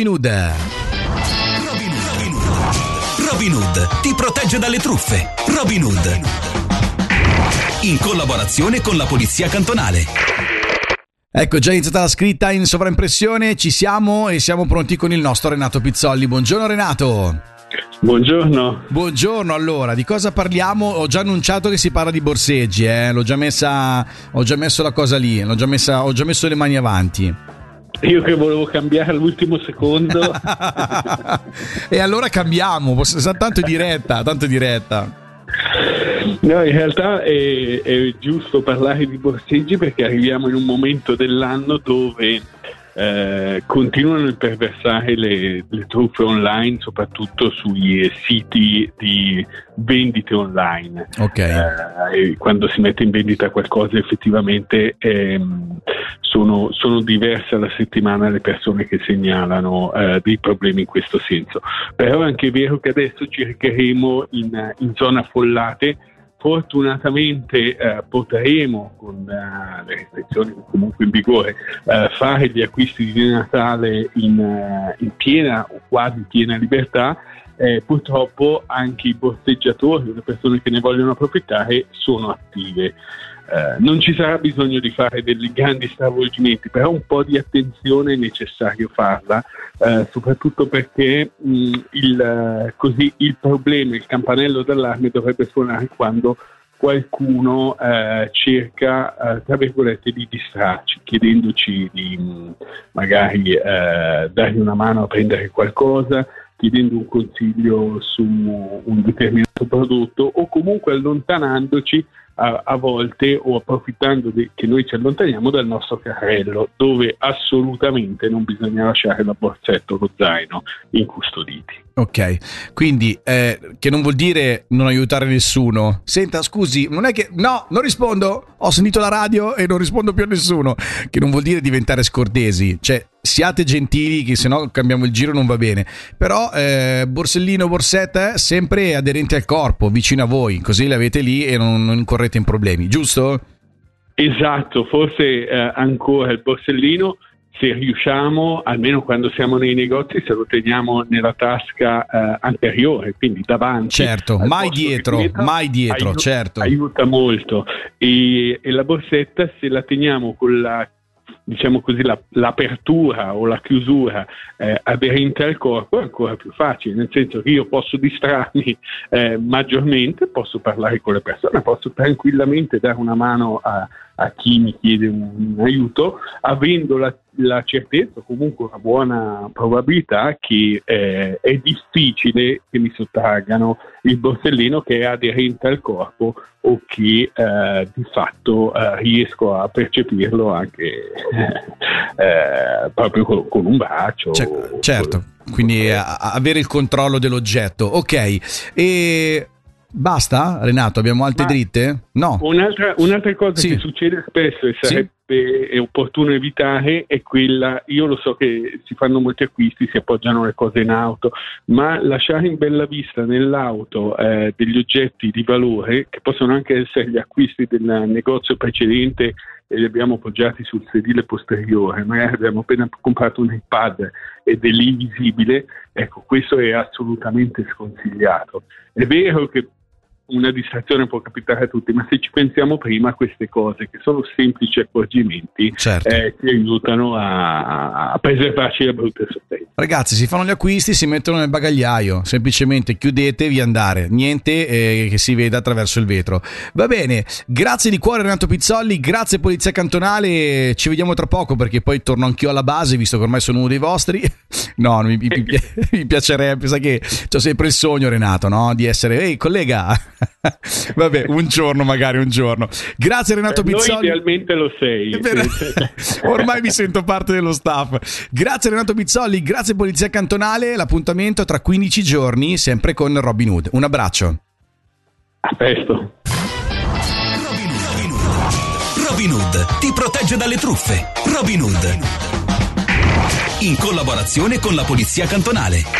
Robin Hood. Robin Hood. Robin Hood ti protegge dalle truffe. Robin Hood. In collaborazione con la Polizia Cantonale. Ecco, già iniziata la scritta in sovraimpressione, ci siamo e siamo pronti con il nostro Renato Pizzolli. Buongiorno Renato. Buongiorno. Buongiorno, allora, di cosa parliamo? Ho già annunciato che si parla di borseggi, eh? L'ho già messa, ho già messo la cosa lì, l'ho già messa, ho già messo le mani avanti. Io che volevo cambiare all'ultimo secondo. e allora cambiamo, tanto diretta, tanto diretta. No, in realtà è, è, giusto parlare di borseggi perché arriviamo in un momento dell'anno dove eh, continuano a imperversare le, le, truffe online, soprattutto sui siti di vendite online. Okay. Eh, quando si mette in vendita qualcosa, effettivamente ehm, sono, sono, diverse alla settimana le persone che segnalano eh, dei problemi in questo senso. Però è anche vero che adesso cercheremo in, in zone affollate Fortunatamente eh, potremo, con uh, le restrizioni comunque in vigore, uh, fare gli acquisti di Natale in, uh, in, piena o quasi piena libertà. Eh, purtroppo anche i borseggiatori, le persone che ne vogliono approfittare, sono attive. Eh, non ci sarà bisogno di fare dei grandi stravolgimenti, però un po' di attenzione è necessario farla, eh, soprattutto perché mh, il, eh, così il problema, il campanello d'allarme dovrebbe suonare quando qualcuno eh, cerca, eh, tra virgolette, di distrarci, chiedendoci di mh, magari eh, dargli una mano a prendere qualcosa, chiedendo un consiglio su un determinato prodotto o comunque allontanandoci a, a volte o approfittando di, che noi ci allontaniamo dal nostro carrello, dove assolutamente non bisogna lasciare la borsetta o lo zaino incustoditi. Ok, quindi eh, che non vuol dire non aiutare nessuno. Senta, scusi, non è che... No, non rispondo. Ho sentito la radio e non rispondo più a nessuno. Che non vuol dire diventare scordesi. Cioè, siate gentili, che se no cambiamo il giro non va bene. Però eh, borsellino, borsetta, eh, sempre aderenti al corpo, vicino a voi. Così le avete lì e non, non incorrete in problemi, giusto? Esatto, forse eh, ancora il borsellino se riusciamo, almeno quando siamo nei negozi, se lo teniamo nella tasca eh, anteriore, quindi davanti. Certo, mai dietro, meta, mai dietro, aiuta, certo. Aiuta molto. E, e, la borsetta, se la teniamo con la diciamo così, la, l'apertura o la chiusura eh, aderente al corpo è ancora più facile, nel senso che io posso distrarmi eh, maggiormente, posso parlare con le persone, posso tranquillamente dare una mano a, a chi mi chiede un, un aiuto, avendo la, la, certezza, comunque una buona probabilità che eh, è difficile che mi sottraggano il borsellino che è aderente al corpo o che eh, di fatto eh, riesco a percepirlo anche eh, proprio con, con, un braccio. Cioè, certo, quindi avere il controllo dell'oggetto. Ok, e Basta, Renato? Abbiamo altre Ma dritte? No. Un'altra, un'altra cosa sì. che succede spesso e sarebbe sì. opportuno evitare è quella, io lo so che si fanno molti acquisti, si appoggiano le cose in auto, ma lasciare in bella vista nell'auto eh, degli oggetti di valore, che possono anche essere gli acquisti del negozio precedente e li abbiamo appoggiati sul sedile posteriore, magari abbiamo appena comprato un iPad ed è lì visibile, ecco, questo è assolutamente sconsigliato. È vero che una distrazione può capitare a tutti, ma se ci pensiamo prima queste cose, che sono semplici accorgimenti, certo. eh, ci aiutano a, a preservarci da brutte sorprese. Ragazzi, si fanno gli acquisti, si mettono nel bagagliaio, semplicemente chiudete e andare, niente eh, che si veda attraverso il vetro. Va bene, grazie di cuore Renato Pizzolli, grazie Polizia Cantonale, ci vediamo tra poco perché poi torno anch'io alla base, visto che ormai sono uno dei vostri. no, mi, mi, mi piacerebbe, sa che ho sempre il sogno Renato, no? Di essere, ehi collega... Vabbè, un giorno magari, un giorno. Grazie Renato Pizzoli. Noi idealmente lo sei. Ormai mi sento parte dello staff. Grazie Renato Pizzoli, grazie Polizia Cantonale. L'appuntamento tra 15 giorni, sempre con Robin Hood. Un abbraccio. A presto. Robin Hood. Robin Hood ti protegge dalle truffe. Robin Hood. In collaborazione con la Polizia Cantonale.